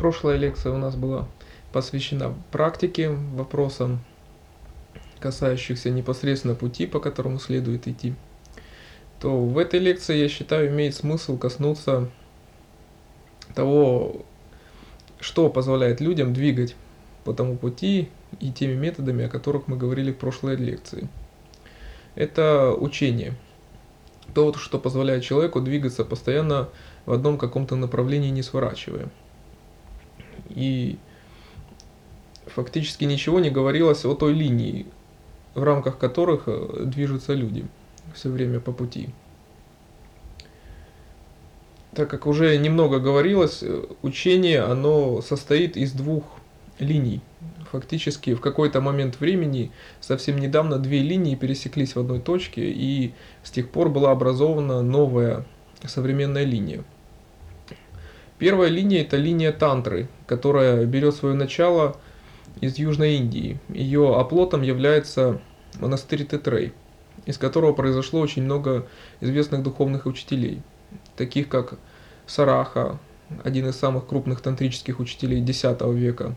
Прошлая лекция у нас была посвящена практике, вопросам, касающихся непосредственно пути, по которому следует идти. То в этой лекции, я считаю, имеет смысл коснуться того, что позволяет людям двигать по тому пути и теми методами, о которых мы говорили в прошлой лекции. Это учение. То, что позволяет человеку двигаться постоянно в одном каком-то направлении, не сворачивая. И фактически ничего не говорилось о той линии, в рамках которых э, движутся люди все время по пути. Так как уже немного говорилось, э, учение оно состоит из двух линий. Фактически в какой-то момент времени, совсем недавно, две линии пересеклись в одной точке, и с тех пор была образована новая современная линия. Первая линия – это линия тантры, которая берет свое начало из Южной Индии. Ее оплотом является монастырь Тетрей, из которого произошло очень много известных духовных учителей, таких как Сараха, один из самых крупных тантрических учителей X века,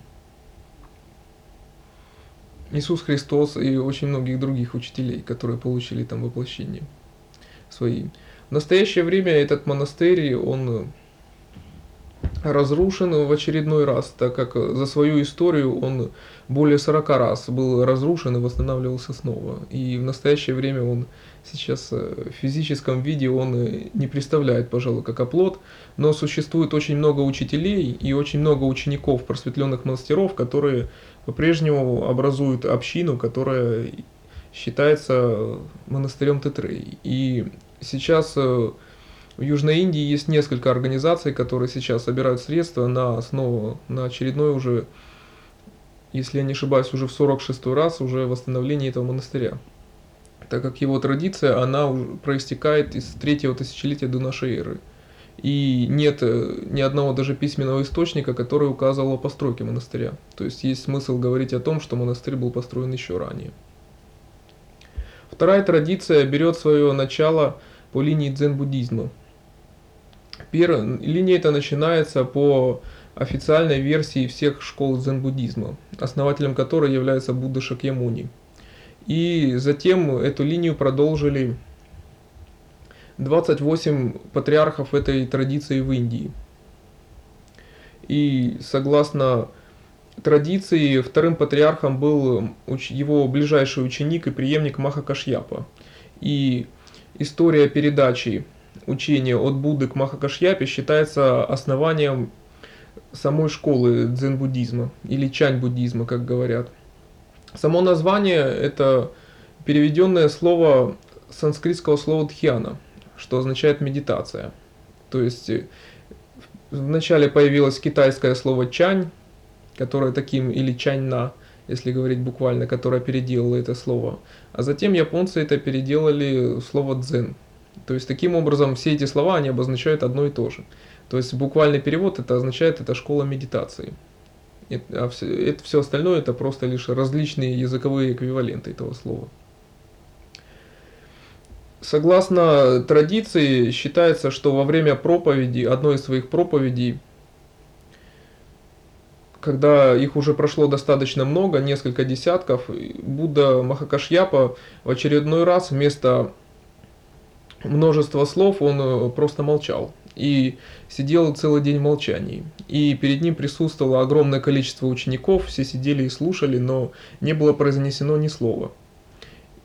Иисус Христос и очень многих других учителей, которые получили там воплощение свои. В настоящее время этот монастырь, он разрушен в очередной раз, так как за свою историю он более 40 раз был разрушен и восстанавливался снова. И в настоящее время он сейчас в физическом виде он не представляет, пожалуй, как оплот, но существует очень много учителей и очень много учеников просветленных монастыров, которые по-прежнему образуют общину, которая считается монастырем Тетрей. И сейчас в Южной Индии есть несколько организаций, которые сейчас собирают средства на основу, на очередной уже, если я не ошибаюсь, уже в 46 раз уже восстановление этого монастыря. Так как его традиция, она проистекает из третьего тысячелетия до нашей эры. И нет э, ни одного даже письменного источника, который указывал о постройке монастыря. То есть есть смысл говорить о том, что монастырь был построен еще ранее. Вторая традиция берет свое начало по линии дзен-буддизма – Первая линия эта начинается по официальной версии всех школ дзен-буддизма, основателем которой является Будда Шакьямуни. И затем эту линию продолжили 28 патриархов этой традиции в Индии. И согласно традиции, вторым патриархом был его ближайший ученик и преемник Маха Кашьяпа. И история передачи учение от Будды к Махакашьяпе считается основанием самой школы дзен-буддизма или чань-буддизма, как говорят. Само название – это переведенное слово санскритского слова «дхьяна», что означает «медитация». То есть э, вначале появилось китайское слово «чань», которое таким, или «чань-на», если говорить буквально, которое переделало это слово. А затем японцы это переделали в слово «дзен», то есть таким образом все эти слова, они обозначают одно и то же. То есть буквальный перевод это означает это школа медитации. А все, это все остальное это просто лишь различные языковые эквиваленты этого слова. Согласно традиции, считается, что во время проповеди, одной из своих проповедей, когда их уже прошло достаточно много, несколько десятков, Будда Махакашьяпа в очередной раз вместо множество слов, он э, просто молчал. И сидел целый день в молчании. И перед ним присутствовало огромное количество учеников, все сидели и слушали, но не было произнесено ни слова.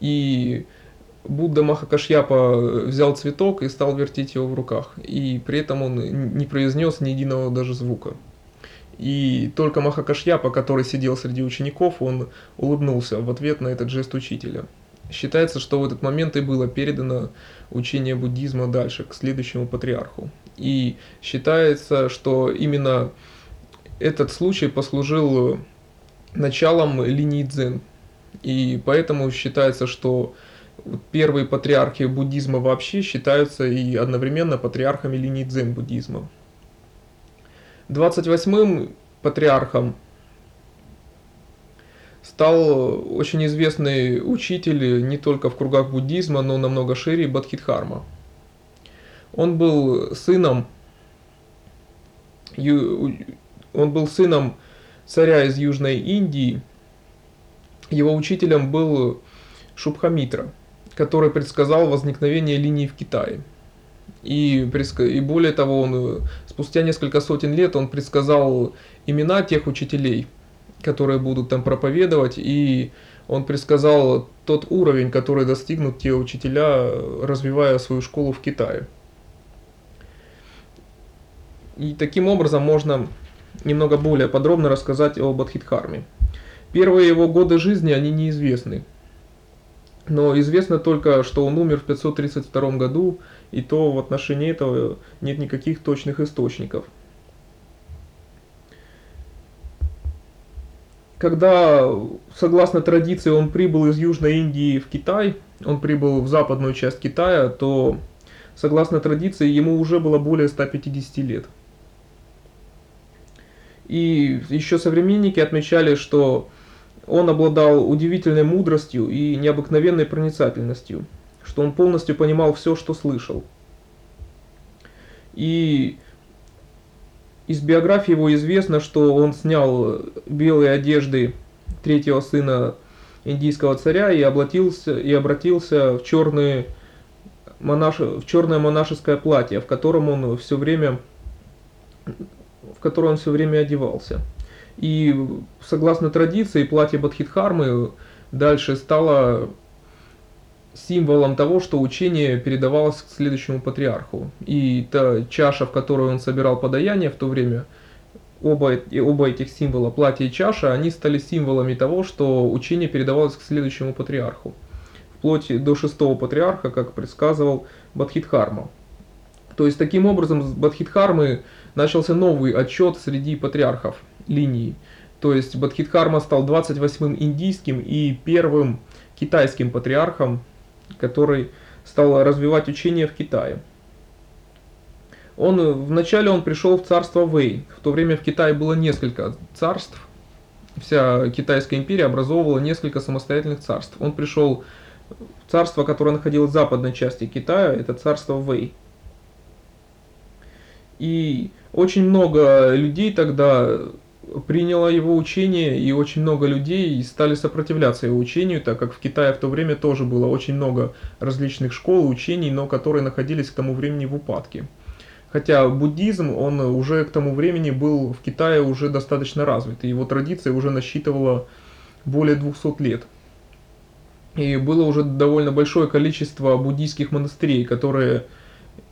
И Будда Махакашьяпа взял цветок и стал вертеть его в руках. И при этом он не произнес ни единого даже звука. И только Махакашьяпа, который сидел среди учеников, он улыбнулся в ответ на этот жест учителя. Считается, что в этот момент и было передано учение буддизма дальше, к следующему патриарху. И считается, что именно этот случай послужил началом линии дзен. И поэтому считается, что первые патриархи буддизма вообще считаются и одновременно патриархами линии дзен буддизма. 28-м патриархом стал очень известный учитель не только в кругах буддизма, но намного шире Бадхидхарма. Он был сыном Он был сыном царя из Южной Индии. Его учителем был Шубхамитра, который предсказал возникновение линии в Китае. И, и более того, он спустя несколько сотен лет он предсказал имена тех учителей, которые будут там проповедовать, и он предсказал тот уровень, который достигнут те учителя, развивая свою школу в Китае. И таким образом можно немного более подробно рассказать о Бадхидхарме. Первые его годы жизни, они неизвестны. Но известно только, что он умер в 532 году, и то в отношении этого нет никаких точных источников. Когда, согласно традиции, он прибыл из Южной Индии в Китай, он прибыл в западную часть Китая, то, согласно традиции, ему уже было более 150 лет. И еще современники отмечали, что он обладал удивительной мудростью и необыкновенной проницательностью, что он полностью понимал все, что слышал. И из биографии его известно, что он снял белые одежды третьего сына индийского царя и обратился, и обратился в, черные монаш... в черное монашеское платье, в котором он все время в которой он все время одевался. И согласно традиции, платье Бадхидхармы дальше стало символом того, что учение передавалось к следующему патриарху. И та чаша, в которую он собирал подаяние в то время, оба, оба этих символа, платье и чаша, они стали символами того, что учение передавалось к следующему патриарху. Вплоть до шестого патриарха, как предсказывал Бадхидхарма. То есть таким образом с Бадхидхармы начался новый отчет среди патриархов линии. То есть Бадхидхарма стал 28-м индийским и первым китайским патриархом, который стал развивать учение в Китае. Он, вначале он пришел в царство Вэй. В то время в Китае было несколько царств. Вся Китайская империя образовывала несколько самостоятельных царств. Он пришел в царство, которое находилось в западной части Китая, это царство Вэй. И очень много людей тогда приняло его учение, и очень много людей стали сопротивляться его учению, так как в Китае в то время тоже было очень много различных школ, учений, но которые находились к тому времени в упадке. Хотя буддизм, он уже к тому времени был в Китае уже достаточно развит, и его традиция уже насчитывала более 200 лет. И было уже довольно большое количество буддийских монастырей, которые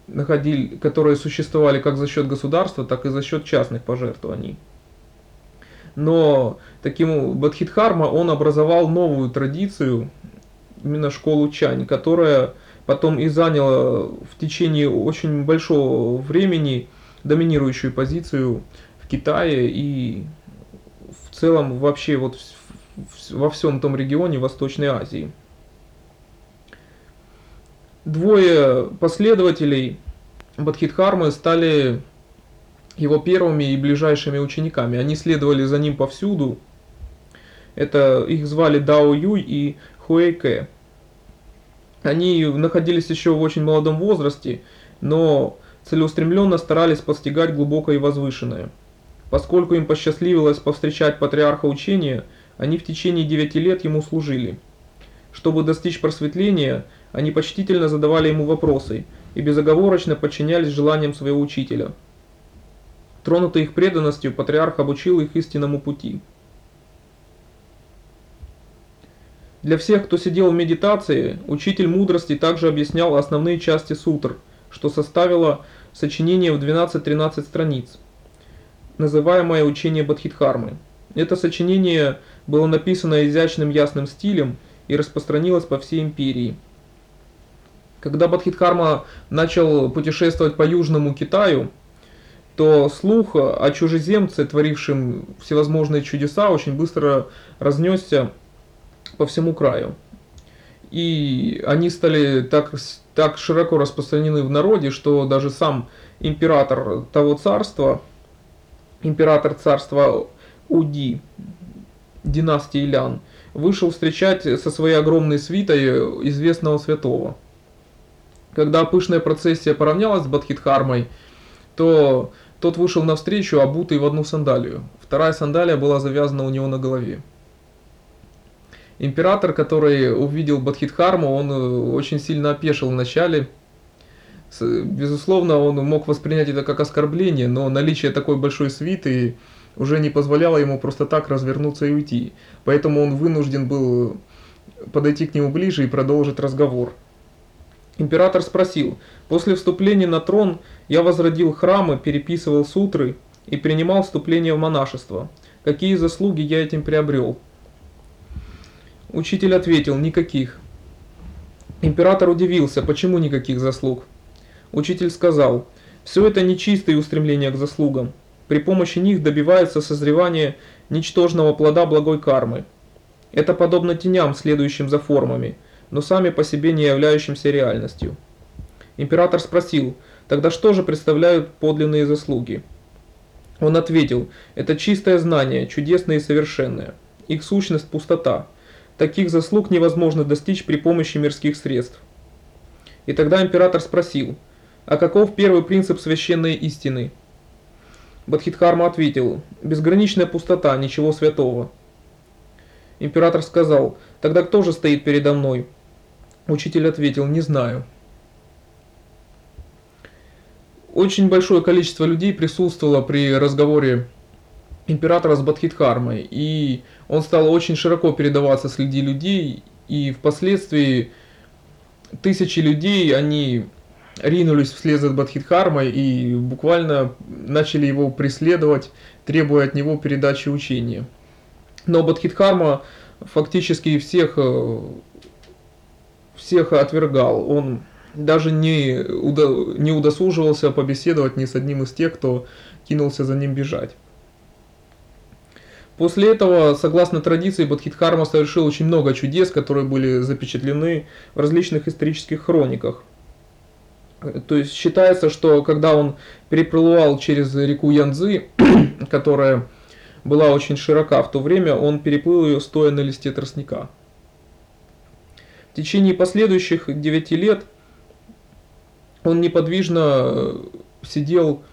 находили, которые существовали как за счет государства, так и за счет частных пожертвований. Но таким Бадхидхарма он образовал новую традицию, именно школу Чань, которая потом и заняла в течение очень большого времени доминирующую позицию в Китае и в целом вообще вот во всем том регионе Восточной Азии. Двое последователей Бадхидхармы стали его первыми и ближайшими учениками. Они следовали за ним повсюду. Это их звали Дао Юй и Хуэйке. Они находились еще в очень молодом возрасте, но целеустремленно старались постигать глубокое и возвышенное. Поскольку им посчастливилось повстречать патриарха учения, они в течение девяти лет ему служили. Чтобы достичь просветления, они почтительно задавали ему вопросы и безоговорочно подчинялись желаниям своего учителя. Тронутый их преданностью, патриарх обучил их истинному пути. Для всех, кто сидел в медитации, учитель мудрости также объяснял основные части сутр, что составило сочинение в 12-13 страниц, называемое учение Бадхидхармы. Это сочинение было написано изящным ясным стилем и распространилось по всей империи – когда Бадхидхарма начал путешествовать по Южному Китаю, то слух о чужеземце, творившем всевозможные чудеса, очень быстро разнесся по всему краю. И они стали так, так широко распространены в народе, что даже сам император того царства, император царства Уди, династии Лян, вышел встречать со своей огромной свитой известного святого – когда пышная процессия поравнялась с Бадхидхармой, то Тот вышел навстречу, обутый в одну сандалию. Вторая сандалия была завязана у него на голове. Император, который увидел Бадхидхарму, он э, очень сильно опешил вначале. Безусловно, он мог воспринять это как оскорбление, но наличие такой большой свиты уже не позволяло ему просто так развернуться и уйти. Поэтому он вынужден был подойти к нему ближе и продолжить разговор. Император спросил, после вступления на трон я возродил храмы, переписывал сутры и принимал вступление в монашество. Какие заслуги я этим приобрел? Учитель ответил, никаких. Император удивился, почему никаких заслуг. Учитель сказал, все это нечистые устремления к заслугам. При помощи них добивается созревание ничтожного плода благой кармы. Это подобно теням, следующим за формами, но сами по себе не являющимся реальностью. Император спросил, тогда что же представляют подлинные заслуги? Он ответил, это чистое знание, чудесное и совершенное. Их сущность – пустота. Таких заслуг невозможно достичь при помощи мирских средств. И тогда император спросил, а каков первый принцип священной истины? Бадхидхарма ответил, безграничная пустота, ничего святого. Император сказал, тогда кто же стоит передо мной? Учитель ответил, не знаю. Очень большое количество людей присутствовало при разговоре императора с Бадхидхармой, и он стал очень широко передаваться среди людей, и впоследствии тысячи людей, они ринулись вслед за Бадхидхармой и буквально начали его преследовать, требуя от него передачи учения. Но Бадхидхарма фактически всех, э, всех отвергал. Он даже не, уда, не удосуживался побеседовать ни с одним из тех, кто кинулся за ним бежать. После этого, согласно традиции, Бадхидхарма совершил очень много чудес, которые были запечатлены в различных исторических хрониках. То есть считается, что когда он переплывал через реку Янзы, которая была очень широка в то время, он переплыл ее стоя на листе тростника. В течение последующих 9 лет он неподвижно э, сидел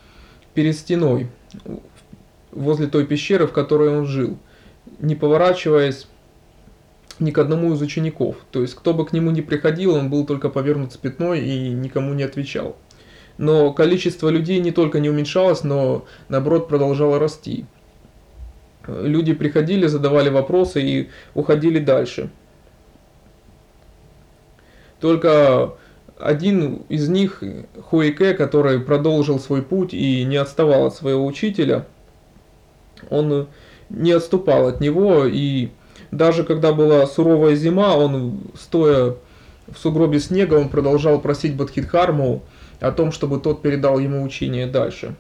перед стеной возле той пещеры, в которой он жил, не поворачиваясь ни к одному из учеников. То есть, кто бы к нему ни приходил, он был только повернут спиной и никому не отвечал. Но количество людей не только не уменьшалось, но наоборот продолжало расти. Люди приходили, задавали вопросы и уходили дальше. Только один из них, Хуэке, который продолжил свой путь и не отставал от своего учителя, он не отступал от него, и даже когда была суровая зима, он, стоя в сугробе снега, он продолжал просить Бадхидхарму о том, чтобы тот передал ему учение дальше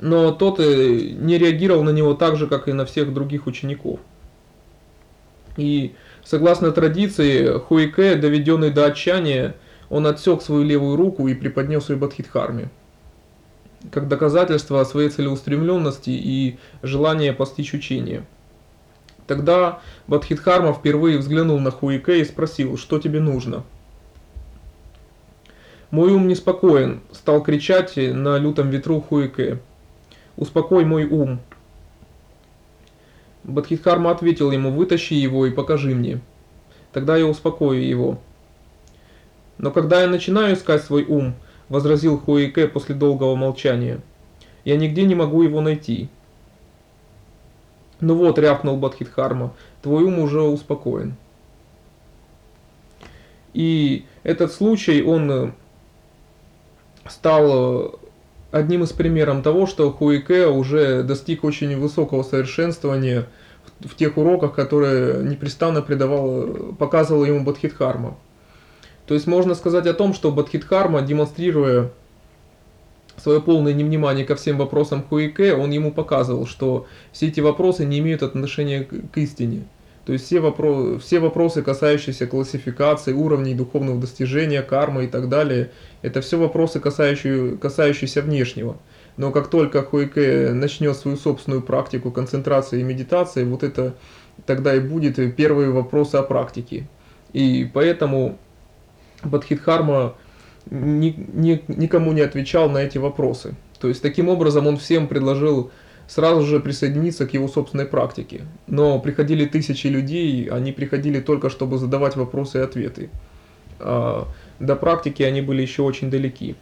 но тот э, не реагировал на него так же, как и на всех других учеников. И согласно традиции, Хуике, доведенный до отчаяния, он отсек свою левую руку и преподнес ее Бадхидхарме, как доказательство своей целеустремленности и желания постичь учение. Тогда Бадхидхарма впервые взглянул на Хуике и спросил, что тебе нужно. «Мой ум неспокоен», – стал кричать на лютом ветру Хуике. Успокой мой ум. Бадхидхарма ответил ему, вытащи его и покажи мне. Тогда я успокою его. Но когда я начинаю искать свой ум, возразил Хуэйке после долгого молчания, я нигде не могу его найти. Ну вот, рявкнул Бадхидхарма, твой ум уже успокоен. И этот случай, он стал одним из примеров того, что Хуике уже достиг очень высокого совершенствования в, тех уроках, которые непрестанно придавал, показывал ему Бадхидхарма. То есть можно сказать о том, что Бадхидхарма, демонстрируя свое полное невнимание ко всем вопросам Хуике, он ему показывал, что все эти вопросы не имеют отношения к истине. То есть все, вопро все вопросы, касающиеся классификации, уровней духовного достижения, кармы и так далее, это все вопросы, касающие, касающиеся внешнего. Но как только Хуэке начнет свою собственную практику концентрации и медитации, вот это тогда и будет первые вопросы о практике. И поэтому Бадхидхарма ни, ни, никому не отвечал на эти вопросы. То есть таким образом он всем предложил сразу же присоединиться к его собственной практике. Но приходили тысячи людей, они приходили только чтобы задавать вопросы и ответы. А до практики они были еще очень далеки.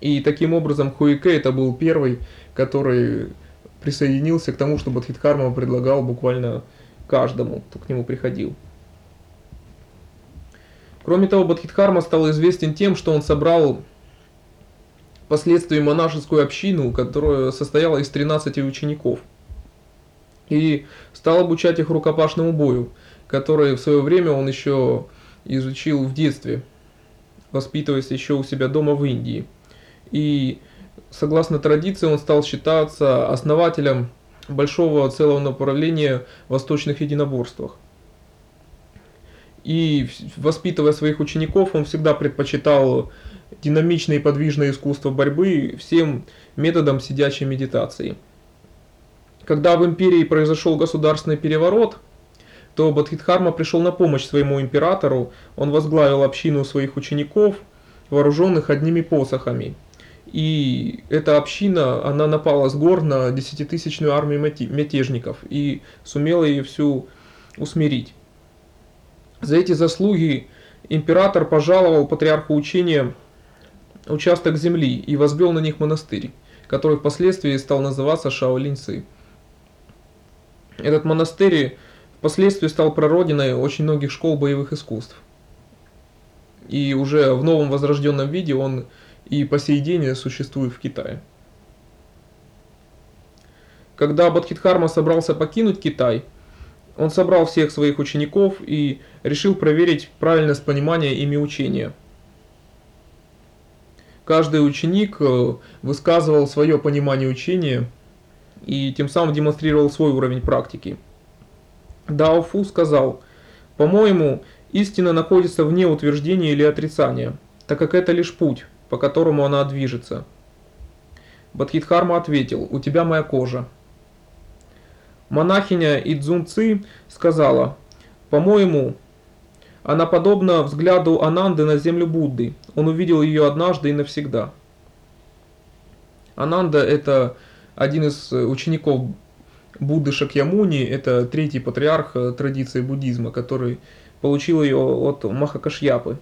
И таким образом Хуике это был первый, который присоединился к тому, что Бадхидхарма предлагал буквально каждому, кто к нему приходил. Кроме того, Бадхидхарма стал известен тем, что он собрал впоследствии монашескую общину, которая состояла из 13 учеников. И стал обучать их рукопашному бою, который в свое время он еще изучил в детстве, воспитываясь еще у себя дома в Индии. И согласно традиции он стал считаться основателем большого целого направления в восточных единоборствах. И воспитывая своих учеников, он всегда предпочитал динамичное и подвижное искусство борьбы всем методам сидячей медитации. Когда в империи произошел государственный переворот, то Бадхидхарма пришел на помощь своему императору, он возглавил общину своих учеников, вооруженных одними посохами. И эта община, она напала с гор на десятитысячную армию мятежников и сумела ее всю усмирить. За эти заслуги император пожаловал патриарху учения участок земли и возвел на них монастырь, который впоследствии стал называться Шаолиньцы. Этот монастырь впоследствии стал прародиной очень многих школ боевых искусств. И уже в новом возрожденном виде он и по сей день существует в Китае. Когда Бадхидхарма собрался покинуть Китай, он собрал всех своих учеников и решил проверить правильность понимания ими учения – каждый ученик э, высказывал свое понимание учения и тем самым демонстрировал свой уровень практики. Дао Фу сказал, «По-моему, истина находится вне утверждения или отрицания, так как это лишь путь, по которому она движется». Бадхидхарма ответил, «У тебя моя кожа». Монахиня Идзун Ци сказала, «По-моему, она подобна взгляду Ананды на землю Будды. Он увидел ее однажды и навсегда. Ананда – это один из учеников Будды Шакьямуни, это третий патриарх традиции буддизма, который получил ее от Махакашьяпы.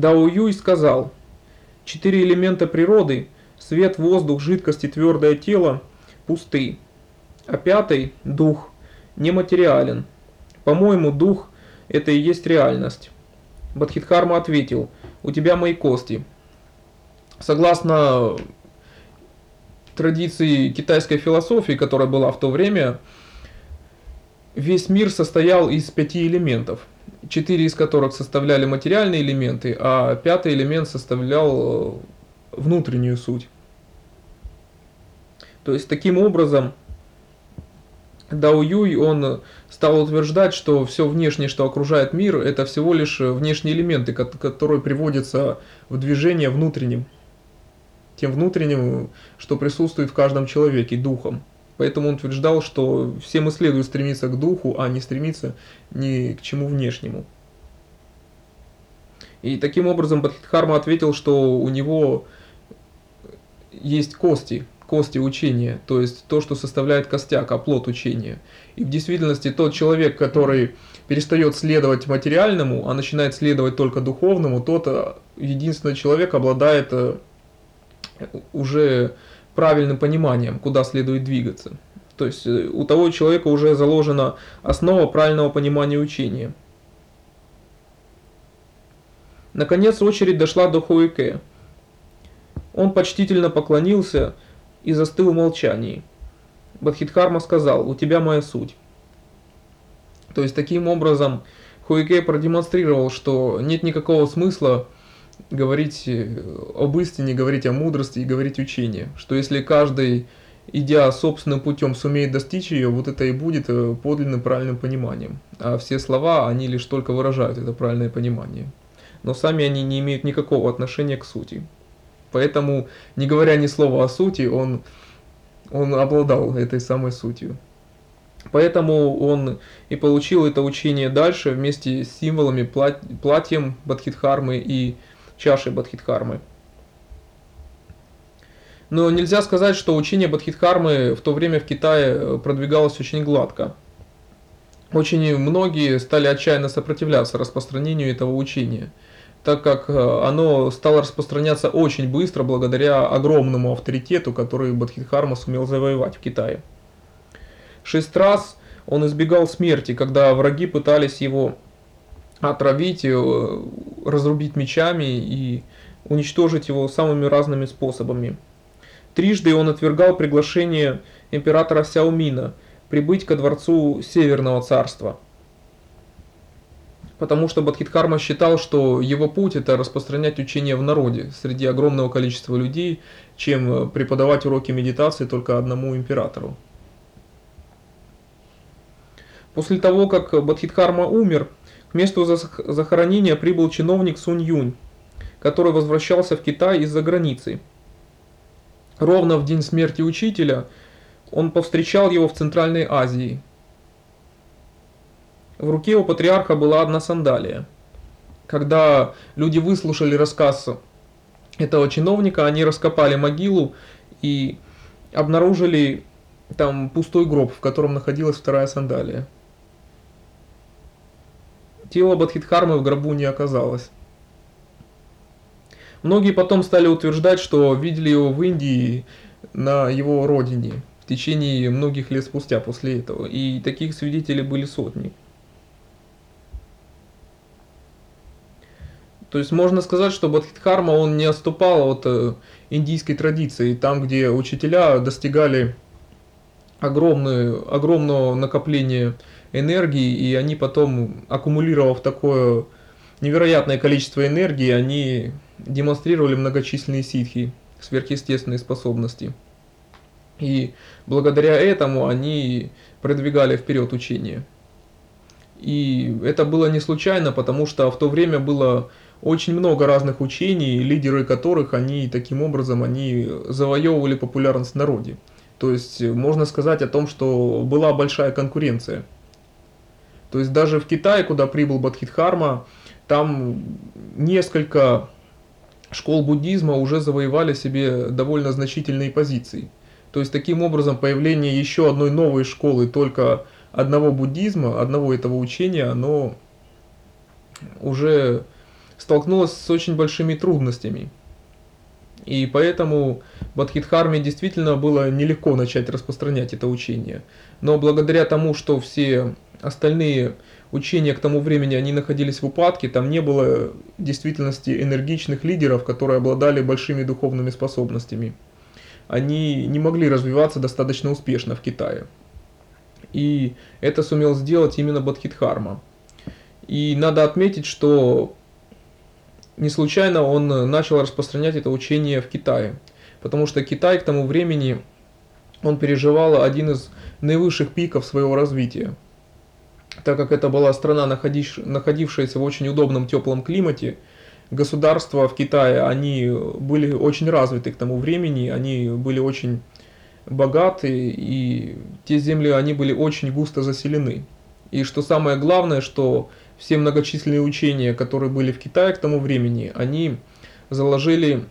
Дао Юй сказал, четыре элемента природы – свет, воздух, жидкость и твердое тело – пусты, а пятый – дух – нематериален. По-моему, дух это и есть реальность. Бадхидхарма ответил, у тебя мои кости. Согласно традиции китайской философии, которая была в то время, весь мир состоял из пяти элементов, четыре из которых составляли материальные элементы, а пятый элемент составлял э, внутреннюю суть. То есть таким образом Дао Юй, он стал утверждать, что все внешнее, что окружает мир, это всего лишь внешние элементы, которые приводятся в движение внутренним. Тем внутренним, что присутствует в каждом человеке, духом. Поэтому он утверждал, что всем и следует стремиться к духу, а не стремиться ни к чему внешнему. И таким образом Бадхидхарма ответил, что у него есть кости, кости учения, то есть то, что составляет костяк, оплот учения. И в действительности тот человек, который перестает следовать материальному, а начинает следовать только духовному, тот э, единственный человек обладает э, уже правильным пониманием, куда следует двигаться. То есть э, у того человека уже заложена основа правильного понимания учения. Наконец очередь дошла до Хуэке. Он почтительно поклонился и застыл в молчании. Бадхидхарма сказал, у тебя моя суть. То есть таким образом Хуикей продемонстрировал, что нет никакого смысла говорить э, об истине, говорить о мудрости и говорить учение. Что если каждый, идя собственным путем, сумеет достичь ее, вот это и будет э, подлинным правильным пониманием. А все слова, они лишь только выражают это правильное понимание. Но сами они не имеют никакого отношения к сути. Поэтому, не говоря ни слова о сути, он, он обладал этой самой сутью. Поэтому он и получил это учение дальше вместе с символами платьем Бадхидхармы и чашей Бадхидхармы. Но нельзя сказать, что учение Бадхидхармы в то время в Китае э, продвигалось очень гладко. Очень многие стали отчаянно сопротивляться распространению этого учения, так как э, оно стало распространяться очень быстро благодаря огромному авторитету, который Бадхидхарма сумел завоевать в Китае. Шесть раз он избегал смерти, когда враги пытались его отравить, разрубить мечами и уничтожить его самыми разными способами. Трижды он отвергал приглашение императора Сяомина прибыть ко дворцу Северного царства. Потому что Бадхидхарма считал, что его путь это распространять учение в народе среди огромного количества людей, чем преподавать уроки медитации только одному императору. После того, как Бадхидхарма умер, месту захоронения прибыл чиновник Сунь Юнь, который возвращался в Китай из-за границы – Ровно в день смерти учителя он повстречал его в Центральной Азии. В руке у патриарха была одна сандалия. Когда люди выслушали рассказ этого чиновника, они раскопали могилу и обнаружили там пустой гроб, в котором находилась вторая сандалия. Тело Бадхидхармы в гробу не оказалось. Многие потом стали утверждать, что видели его в Индии на его родине в течение многих лет спустя после этого. И таких свидетелей были сотни. То есть можно сказать, что Бадхидхарма он не отступал от э, индийской традиции, там где учителя достигали огромное, огромного накопления энергии, и они потом, аккумулировав такое невероятное количество энергии, они демонстрировали многочисленные ситхи, сверхъестественные способности. И благодаря этому они продвигали вперед учение. И это было не случайно, потому что в то время было очень много разных учений, лидеры которых они таким образом они завоевывали популярность в народе. То есть можно сказать о том, что была большая конкуренция. То есть даже в Китае, куда прибыл Бадхидхарма, там несколько школ буддизма уже завоевали себе довольно значительные позиции. То есть таким образом появление еще одной новой школы только одного буддизма, одного этого учения, оно уже столкнулось с очень большими трудностями. И поэтому Бадхидхарме действительно было нелегко начать распространять это учение. Но благодаря тому, что все остальные учения к тому времени они находились в упадке, там не было в действительности энергичных лидеров, которые обладали большими духовными способностями. Они не могли развиваться достаточно успешно в Китае. И это сумел сделать именно Бадхидхарма. И надо отметить, что не случайно он начал распространять это учение в Китае. Потому что Китай к тому времени он переживал один из наивысших пиков своего развития так как это была страна, находившаяся в очень удобном теплом климате, государства в Китае, они были очень развиты к тому времени, они были очень богаты, и те земли, они были очень густо заселены. И что самое главное, что все многочисленные учения, которые были в Китае к тому времени, они заложили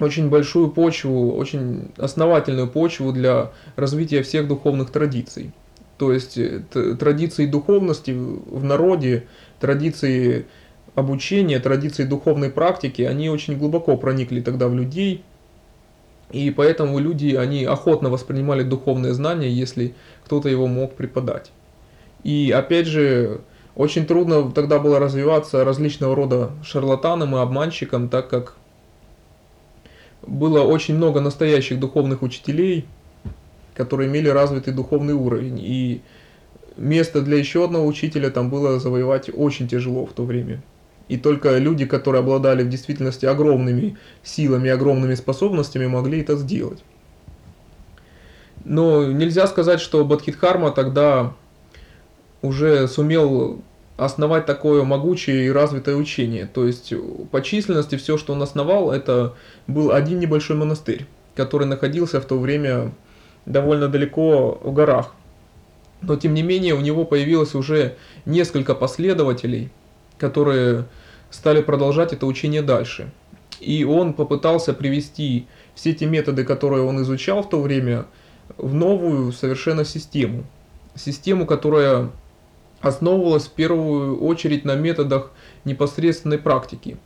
очень большую почву, очень основательную почву для развития всех духовных традиций. То есть э, традиции духовности в народе, традиции обучения, традиции духовной практики, они очень глубоко проникли тогда в людей. И поэтому люди, они охотно воспринимали духовное знание, если кто-то его мог преподать. И опять же, очень трудно тогда было развиваться различного рода шарлатанам и обманщикам, так как было очень много настоящих духовных учителей, которые имели развитый духовный уровень. И место для еще одного учителя там было завоевать очень тяжело в то время. И только люди, которые обладали в действительности огромными силами, огромными способностями, могли это сделать. Но нельзя сказать, что Бадхидхарма тогда уже сумел основать такое могучее и развитое учение. То есть по численности все, что он основал, это был один небольшой монастырь, который находился в то время довольно далеко в горах. Но тем не менее у него появилось уже несколько последователей, которые стали продолжать это учение дальше. И он попытался привести все те методы, которые он изучал в то время, в новую совершенно систему. Систему, которая основывалась в первую очередь на методах непосредственной практики.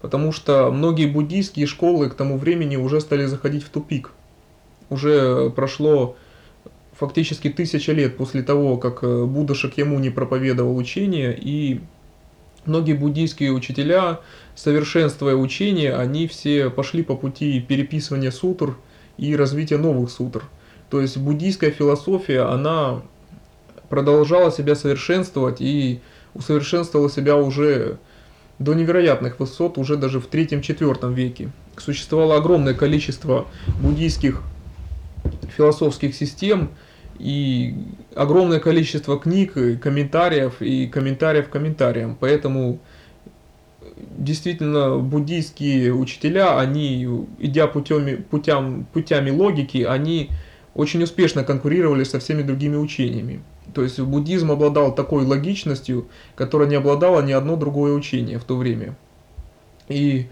Потому что многие буддийские школы к тому времени уже стали заходить в тупик. Уже прошло фактически тысяча лет после того, как э, Будда Шакьямуни проповедовал учение, и многие буддийские учителя, совершенствуя учение, они все пошли по пути переписывания сутр и развития новых сутр. То есть буддийская философия, она продолжала себя совершенствовать и усовершенствовала себя уже до невероятных высот, уже даже в третьем-четвертом веке. Существовало огромное количество буддийских философских систем и огромное количество книг, комментариев и комментариев комментариям. Поэтому действительно буддийские учителя, они, идя путями, путям, путями логики, они очень успешно конкурировали со всеми другими учениями. То есть буддизм обладал такой логичностью, которой не обладало ни одно другое учение в то время. И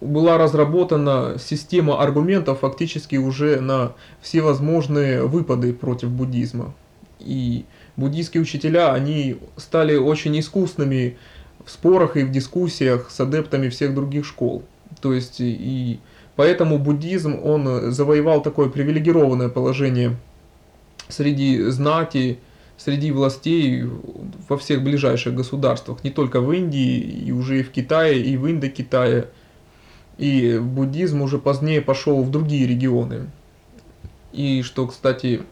была разработана система аргументов фактически уже на все возможные выпады против буддизма. И буддийские учителя, они стали очень искусными в спорах и в дискуссиях с адептами всех других школ. То есть и поэтому буддизм, он завоевал такое привилегированное положение среди знати, среди властей во всех ближайших государствах, не только в Индии, и уже и в Китае, и в Индокитае. И буддизм уже позднее пошел в другие регионы. И что, кстати,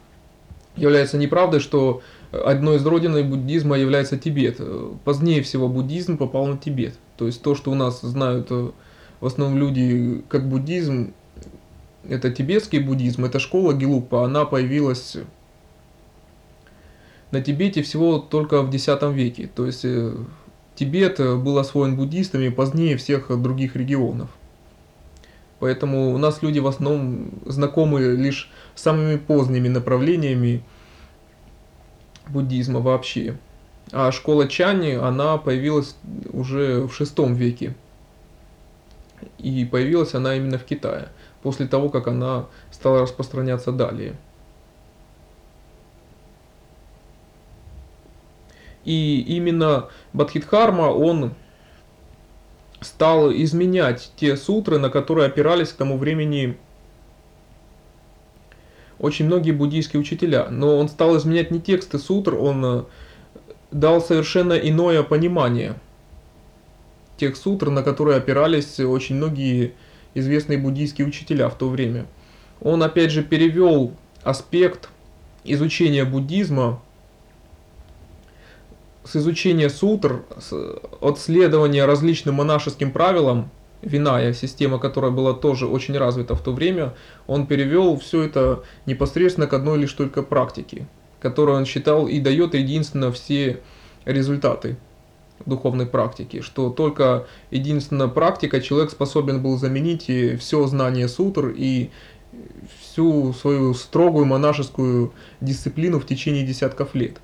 является неправдой, что одной из родин буддизма является Тибет. Позднее всего буддизм попал на Тибет. То есть то, что у нас знают э, в основном люди как буддизм, это тибетский буддизм, это школа Гелупа, она появилась на Тибете всего только в X веке. То есть э, Тибет был освоен буддистами позднее всех других регионов. Поэтому у нас люди в основном знакомы лишь самыми поздними направлениями буддизма вообще. А школа Чани, она появилась уже в шестом веке. И появилась она именно в Китае, после того, как она стала распространяться далее. И именно Бадхидхарма, он стал изменять те сутры, на которые опирались к тому времени очень многие буддийские учителя. Но он стал изменять не тексты сутр, он э, дал совершенно иное понимание тех сутр, на которые опирались очень многие известные буддийские учителя в то время. Он опять же перевел аспект изучения буддизма с изучения сутр, от следования различным монашеским правилам, Виная, система, которая была тоже очень развита в то время, он перевел все это непосредственно к одной лишь только практике, которую он считал и дает единственно все результаты духовной практики, что только единственная практика человек способен был заменить все знание сутр и всю свою строгую монашескую дисциплину в течение десятков лет.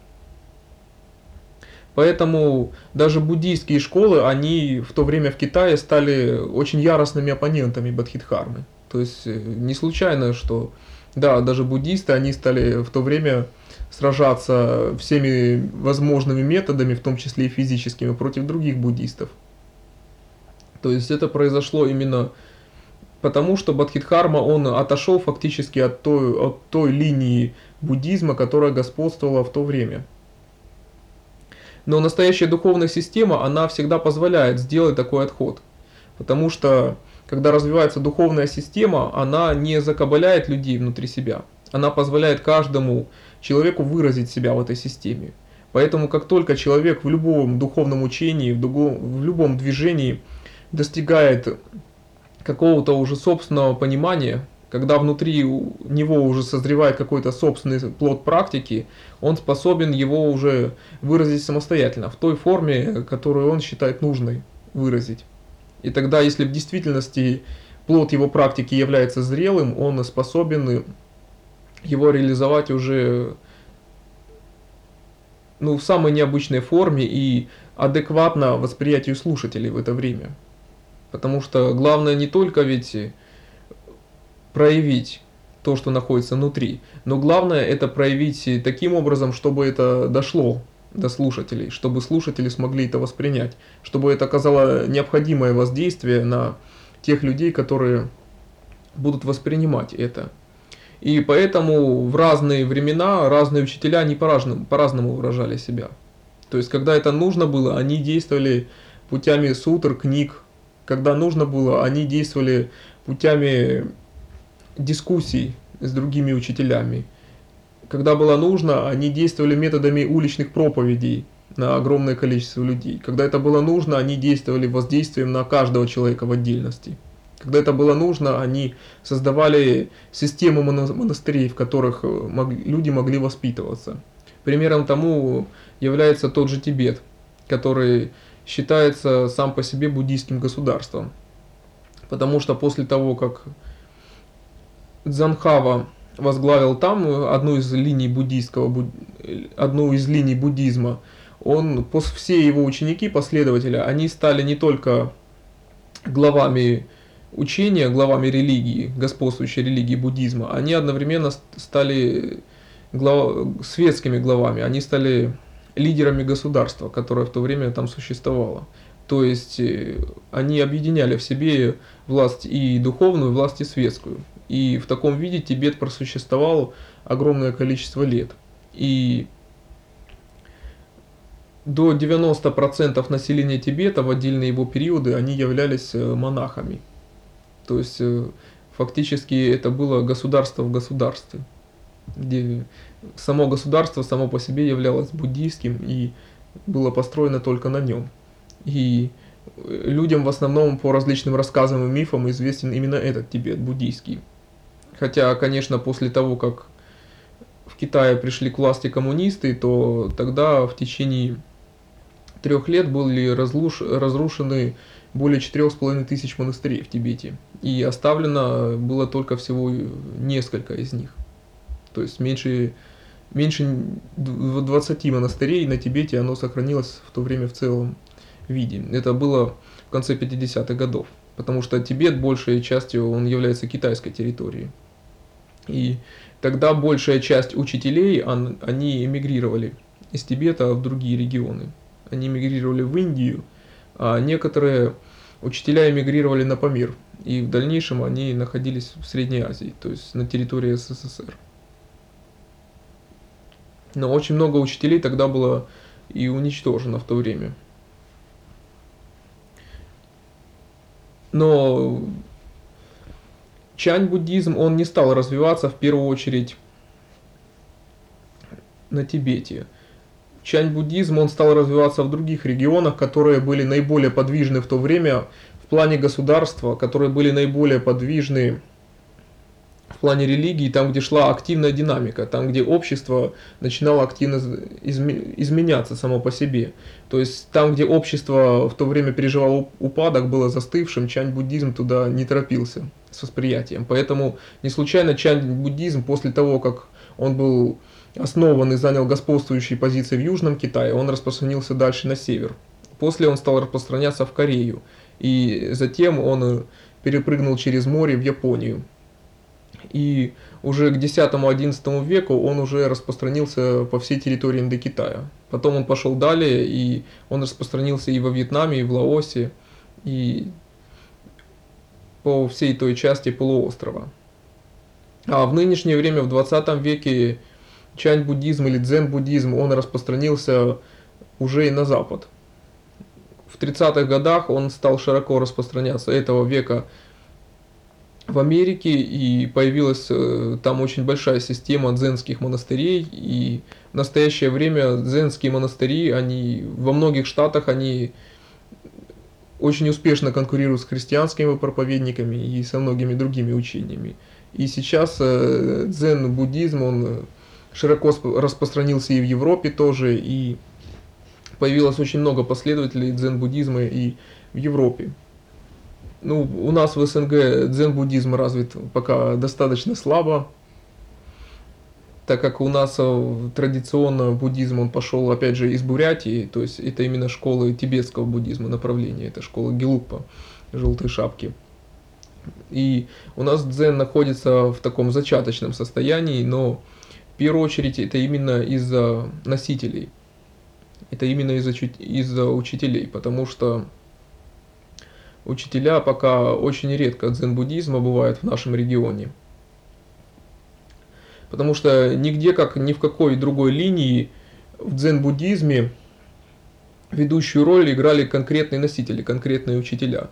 Поэтому даже буддийские школы, они в то время в Китае стали очень яростными оппонентами Бадхидхармы. То есть э, не случайно, что да, даже буддисты, они стали в то время сражаться всеми возможными методами, в том числе и физическими, против других буддистов. То есть это произошло именно потому, что Бадхидхарма, он отошел фактически от той, от той линии буддизма, которая господствовала в то время. Но настоящая духовная система, она всегда позволяет сделать такой отход. Потому что, когда развивается духовная система, она не закабаляет людей внутри себя. Она позволяет каждому человеку выразить себя в этой системе. Поэтому, как только человек в любом духовном учении, в, в любом движении достигает какого-то уже собственного понимания, когда внутри него уже созревает какой-то собственный плод практики, он способен его уже выразить самостоятельно, в той форме, которую он считает нужной выразить. И тогда, если в действительности плод его практики является зрелым, он способен его реализовать уже ну, в самой необычной форме и адекватно восприятию слушателей в это время. Потому что главное не только ведь проявить то, что находится внутри. Но главное это проявить таким образом, чтобы это дошло до слушателей, чтобы слушатели смогли это воспринять, чтобы это оказало необходимое воздействие на тех людей, которые будут воспринимать это. И поэтому в разные времена разные учителя не по-разному, по-разному выражали себя. То есть, когда это нужно было, они действовали путями сутр, книг. Когда нужно было, они действовали путями дискуссий с другими учителями. Когда было нужно, они действовали методами уличных проповедей на огромное количество людей. Когда это было нужно, они действовали воздействием на каждого человека в отдельности. Когда это было нужно, они создавали систему монастырей, в которых э, люди могли воспитываться. Примером тому является тот же Тибет, который считается сам по себе буддийским государством. Потому что после того, как Дзанхава возглавил там одну из линий буддийского, одну из линий буддизма, он, все его ученики, последователи, они стали не только главами учения, главами религии, господствующей религии буддизма, они одновременно стали глав, светскими главами, они стали лидерами государства, которое в то время там существовало. То есть э, они объединяли в себе власть и духовную, власть и светскую. И в таком виде Тибет просуществовал огромное количество лет. И до 90% населения Тибета в отдельные его периоды они являлись э, монахами. То есть э, фактически это было государство в государстве, где само государство само по себе являлось буддийским и было построено только на нем. И людям в основном по различным рассказам и мифам известен именно этот Тибет, буддийский. Хотя, конечно, после того, как в Китае пришли к власти коммунисты, то тогда в течение трех лет были разруш... разрушены более четырех с половиной тысяч монастырей в Тибете. И оставлено было только всего несколько из них. То есть меньше, меньше 20 монастырей на Тибете оно сохранилось в то время в целом виде. Это было в конце 50-х годов. Потому что Тибет большей частью он является китайской территорией. И тогда большая часть учителей, они эмигрировали из Тибета в другие регионы. Они эмигрировали в Индию, а некоторые учителя эмигрировали на Памир. И в дальнейшем они находились в Средней Азии, то есть на территории СССР. Но очень много учителей тогда было и уничтожено в то время. Но чань-буддизм, он не стал развиваться в первую очередь на Тибете. Чань-буддизм, он стал развиваться в других регионах, которые были наиболее подвижны в то время в плане государства, которые были наиболее подвижны плане религии, там, где шла активная динамика, там, где общество начинало активно изменяться само по себе. То есть там, где общество в то время переживало упадок, было застывшим, чань-буддизм туда не торопился с восприятием. Поэтому не случайно чань-буддизм после того, как он был основан и занял господствующие позиции в Южном Китае, он распространился дальше на север. После он стал распространяться в Корею. И затем он перепрыгнул через море в Японию. И уже к X-XI веку он уже распространился по всей территории Индокитая. Потом он пошел далее, и он распространился и во Вьетнаме, и в Лаосе, и по всей той части полуострова. А в нынешнее время, в 20 веке, чань-буддизм или дзен-буддизм, он распространился уже и на запад. В 30-х годах он стал широко распространяться этого века в Америке, и появилась э, там очень большая система дзенских монастырей, и в настоящее время дзенские монастыри, они во многих штатах, они очень успешно конкурируют с христианскими проповедниками и со многими другими учениями. И сейчас э, дзен-буддизм, он широко распространился и в Европе тоже, и появилось очень много последователей дзен-буддизма и в Европе. Ну, у нас в СНГ дзен-буддизм развит пока достаточно слабо, так как у нас э, традиционно буддизм, он пошел опять же из Бурятии, то есть это именно школы тибетского буддизма направления, это школа Гелупа, желтые шапки. И у нас дзен находится в таком зачаточном состоянии, но в первую очередь это именно из-за носителей. Это именно из-за из учителей, потому что учителя пока очень редко дзен-буддизма бывают в нашем регионе. Потому что нигде, как ни в какой другой линии в дзен-буддизме ведущую роль играли конкретные носители, конкретные учителя.